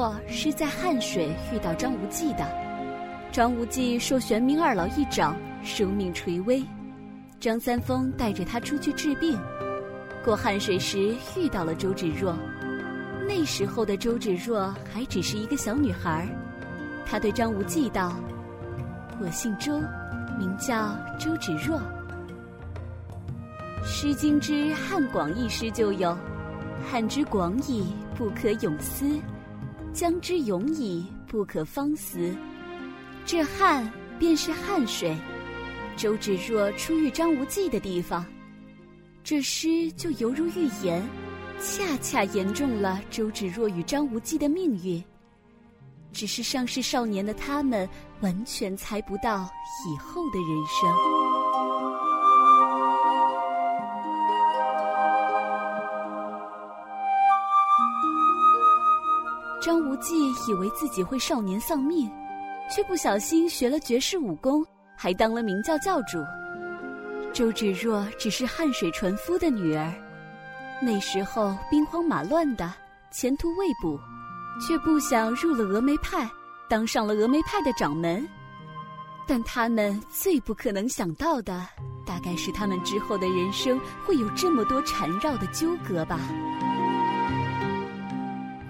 周芷若是在汉水遇到张无忌的。张无忌受玄冥二老一掌，生命垂危。张三丰带着他出去治病，过汉水时遇到了周芷若。那时候的周芷若还只是一个小女孩，她对张无忌道：“我姓周，名叫周芷若。”《诗经》之汉广义诗就有：“汉之广矣，不可泳思；江之永矣，不可方思。”这汉便是汉水，周芷若初遇张无忌的地方。这诗就犹如预言，恰恰言中了周芷若与张无忌的命运。只是上世少年的他们，完全猜不到以后的人生。张无忌以为自己会少年丧命，却不小心学了绝世武功，还当了明教教主。周芷若只是汉水船夫的女儿，那时候兵荒马乱的，前途未卜，却不想入了峨眉派，当上了峨眉派的掌门。但他们最不可能想到的，大概是他们之后的人生会有这么多缠绕的纠葛吧。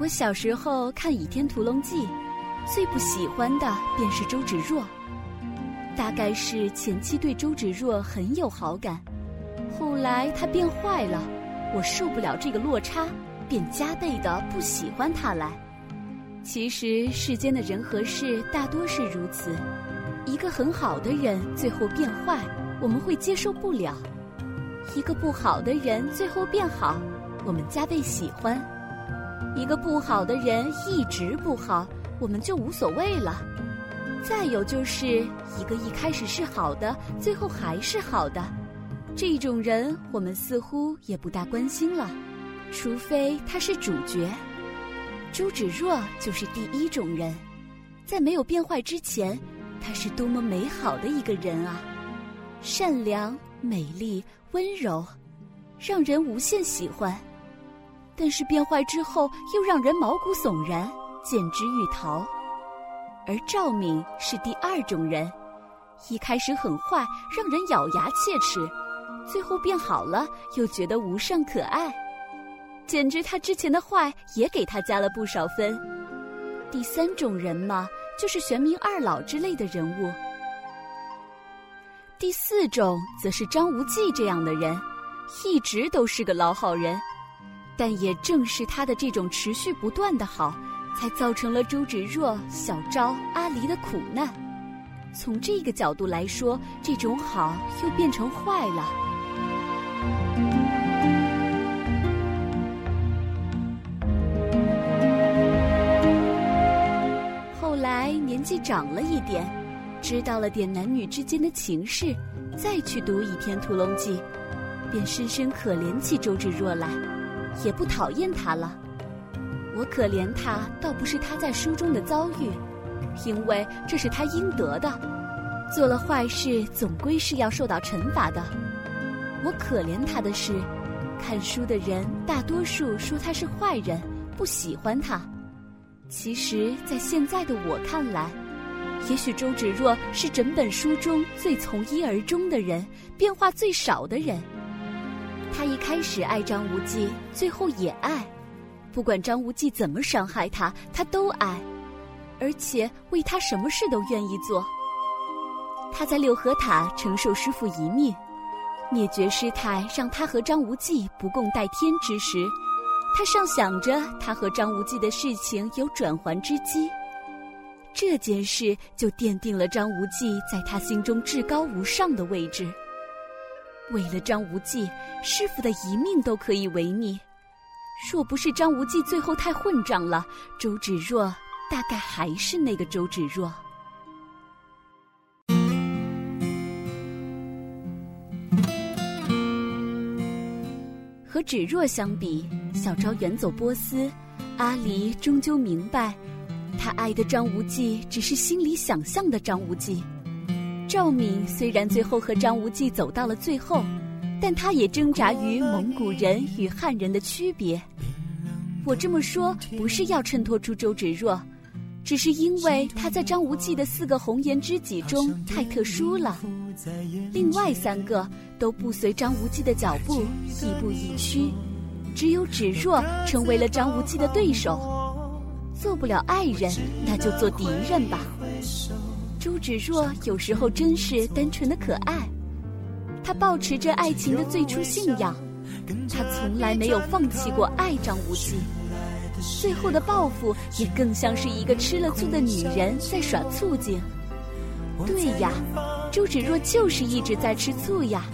我小时候看《倚天屠龙记》，最不喜欢的便是周芷若。大概是前期对周芷若很有好感，后来她变坏了，我受不了这个落差，便加倍的不喜欢她来。其实世间的人和事大多是如此，一个很好的人最后变坏，我们会接受不了；一个不好的人最后变好，我们加倍喜欢。一个不好的人一直不好，我们就无所谓了。再有就是一个一开始是好的，最后还是好的，这种人我们似乎也不大关心了，除非他是主角。周芷若就是第一种人，在没有变坏之前，她是多么美好的一个人啊！善良、美丽、温柔，让人无限喜欢。但是变坏之后，又让人毛骨悚然，见之欲逃。而赵敏是第二种人，一开始很坏，让人咬牙切齿，最后变好了，又觉得无上可爱，简直他之前的坏也给他加了不少分。第三种人嘛，就是玄冥二老之类的人物。第四种则是张无忌这样的人，一直都是个老好人。但也正是他的这种持续不断的好，才造成了周芷若、小昭、阿离的苦难。从这个角度来说，这种好又变成坏了。后来年纪长了一点，知道了点男女之间的情事，再去读《倚天屠龙记》，便深深可怜起周芷若来。也不讨厌他了，我可怜他，倒不是他在书中的遭遇，因为这是他应得的。做了坏事，总归是要受到惩罚的。我可怜他的是，看书的人大多数说他是坏人，不喜欢他。其实，在现在的我看来，也许周芷若是整本书中最从一而终的人，变化最少的人。他一开始爱张无忌，最后也爱，不管张无忌怎么伤害他，他都爱，而且为他什么事都愿意做。他在六合塔承受师父一命，灭绝师太，让他和张无忌不共戴天之时，他尚想着他和张无忌的事情有转圜之机。这件事就奠定了张无忌在他心中至高无上的位置。为了张无忌，师傅的一命都可以违逆。若不是张无忌最后太混账了，周芷若大概还是那个周芷若。和芷若相比，小昭远走波斯，阿离终究明白，他爱的张无忌只是心里想象的张无忌。赵敏虽然最后和张无忌走到了最后，但他也挣扎于蒙古人与汉人的区别。我这么说不是要衬托出周芷若，只是因为她在张无忌的四个红颜知己中太特殊了。另外三个都不随张无忌的脚步，亦步亦趋，只有芷若成为了张无忌的对手。做不了爱人，那就做敌人吧。周芷若有时候真是单纯的可爱，她保持着爱情的最初信仰。她从来没有放弃过爱张无忌，最后的报复也更像是一个吃了醋的女人在耍醋劲。对呀，周芷若就是一直在吃醋呀，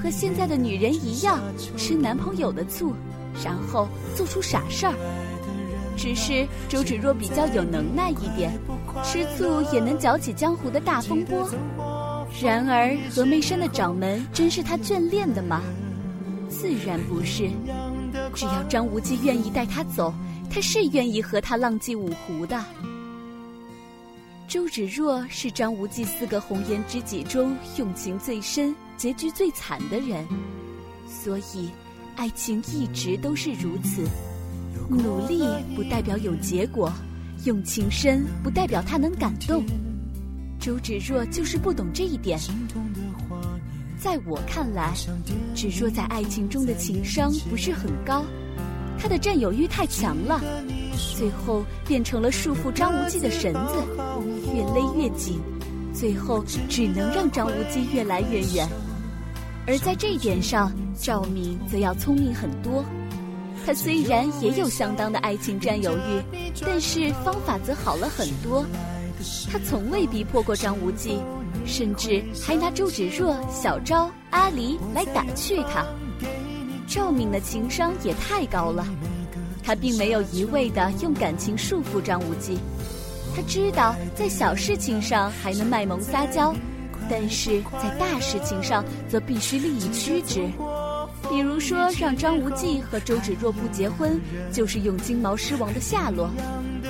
和现在的女人一样，吃男朋友的醋，然后做出傻事儿。只是周芷若比较有能耐一点，吃醋也能搅起江湖的大风波。然而峨眉山的掌门真是他眷恋的吗？自然不是，只要张无忌愿意带他走，他是愿意和他浪迹五湖的。周芷若是张无忌四个红颜知己中用情最深、结局最惨的人，所以爱情一直都是如此。努力不代表有结果，用情深不代表他能感动。周芷若就是不懂这一点。在我看来，芷若在爱情中的情商不是很高，她的占有欲太强了，最后变成了束缚张无忌的绳子，越勒越紧，最后只能让张无忌越来越远。而在这一点上，赵敏则要聪明很多。他虽然也有相当的爱情占有欲，但是方法则好了很多。他从未逼迫过张无忌。甚至还拿周芷若、小昭、阿离来打趣他。赵敏的情商也太高了，他并没有一味的用感情束缚张无忌。他知道在小事情上还能卖萌撒娇，但是在大事情上则必须利益驱之。比如说，让张无忌和周芷若不结婚，就是用金毛狮王的下落；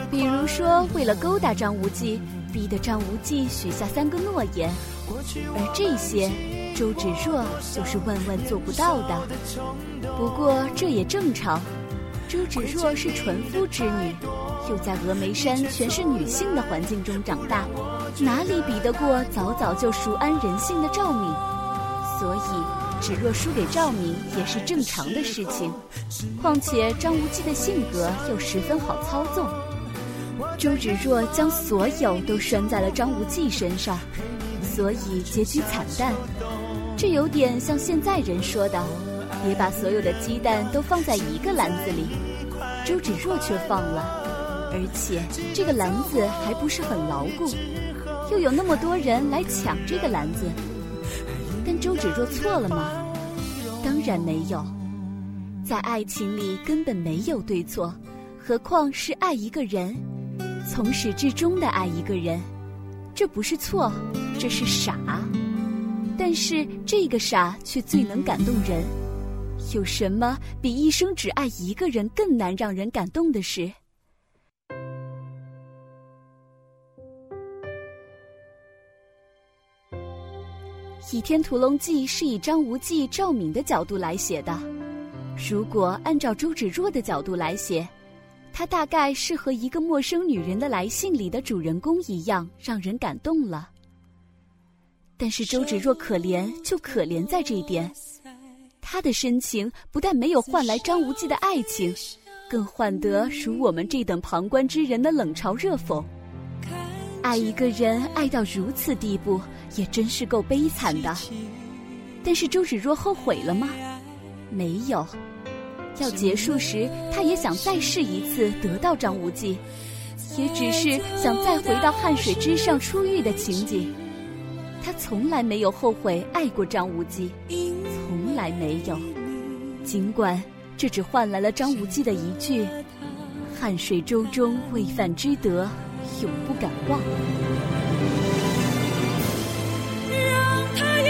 比如说，为了勾搭张无忌。逼得张无忌许下三个诺言，而这些周芷若就是万万做不到的。不过这也正常，周芷若是纯夫之女，又在峨眉山全是女性的环境中长大，哪里比得过早早就熟谙人性的赵敏？所以芷若输给赵敏也是正常的事情。况且张无忌的性格又十分好操纵。周芷若将所有都拴在了张无忌身上，所以结局惨淡。这有点像现在人说的：“别把所有的鸡蛋都放在一个篮子里。”周芷若却放了，而且这个篮子还不是很牢固，又有那么多人来抢这个篮子。但周芷若错了吗？当然没有，在爱情里根本没有对错，何况是爱一个人。从始至终的爱一个人，这不是错，这是傻。但是这个傻却最能感动人。有什么比一生只爱一个人更难让人感动的事？《倚天屠龙记》是以张无忌、赵敏的角度来写的。如果按照周芷若的角度来写。他大概是和一个陌生女人的来信里的主人公一样，让人感动了。但是周芷若可怜就可怜在这一点，她的深情不但没有换来张无忌的爱情，更换得如我们这等旁观之人的冷嘲热讽。爱一个人爱到如此地步，也真是够悲惨的。但是周芷若后悔了吗？没有。要结束时，她也想再试一次得到张无忌，也只是想再回到汉水之上出狱的情景。他从来没有后悔爱过张无忌，从来没有。尽管这只换来了张无忌的一句：“汉水舟中未犯之德，永不敢忘。”让他一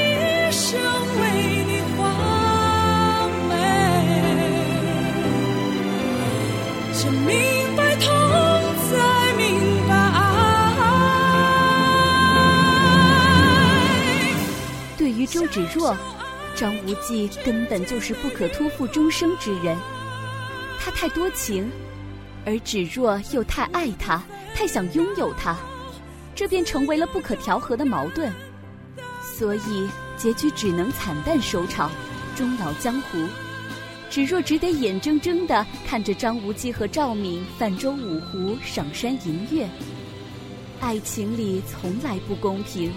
生为你画眉，先。明白痛，才明白爱。对于周芷若，张无忌根本就是不可托付终生之人。他太多情，而芷若又太爱他，太想拥有他，这便成为了不可调和的矛盾。所以结局只能惨淡收场，终老江湖。芷若只得眼睁睁地看着张无忌和赵敏泛舟五湖，赏山吟月。爱情里从来不公平，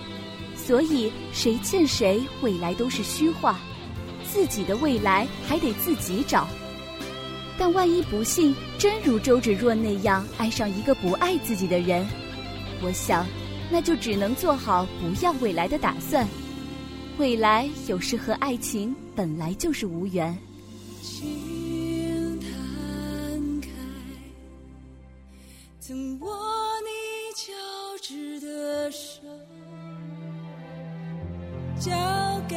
所以谁欠谁，未来都是虚化。自己的未来还得自己找。但万一不幸真如周芷若那样爱上一个不爱自己的人，我想，那就只能做好不要未来的打算。未来有时和爱情本来就是无缘。请摊开，曾握你交织的手，交给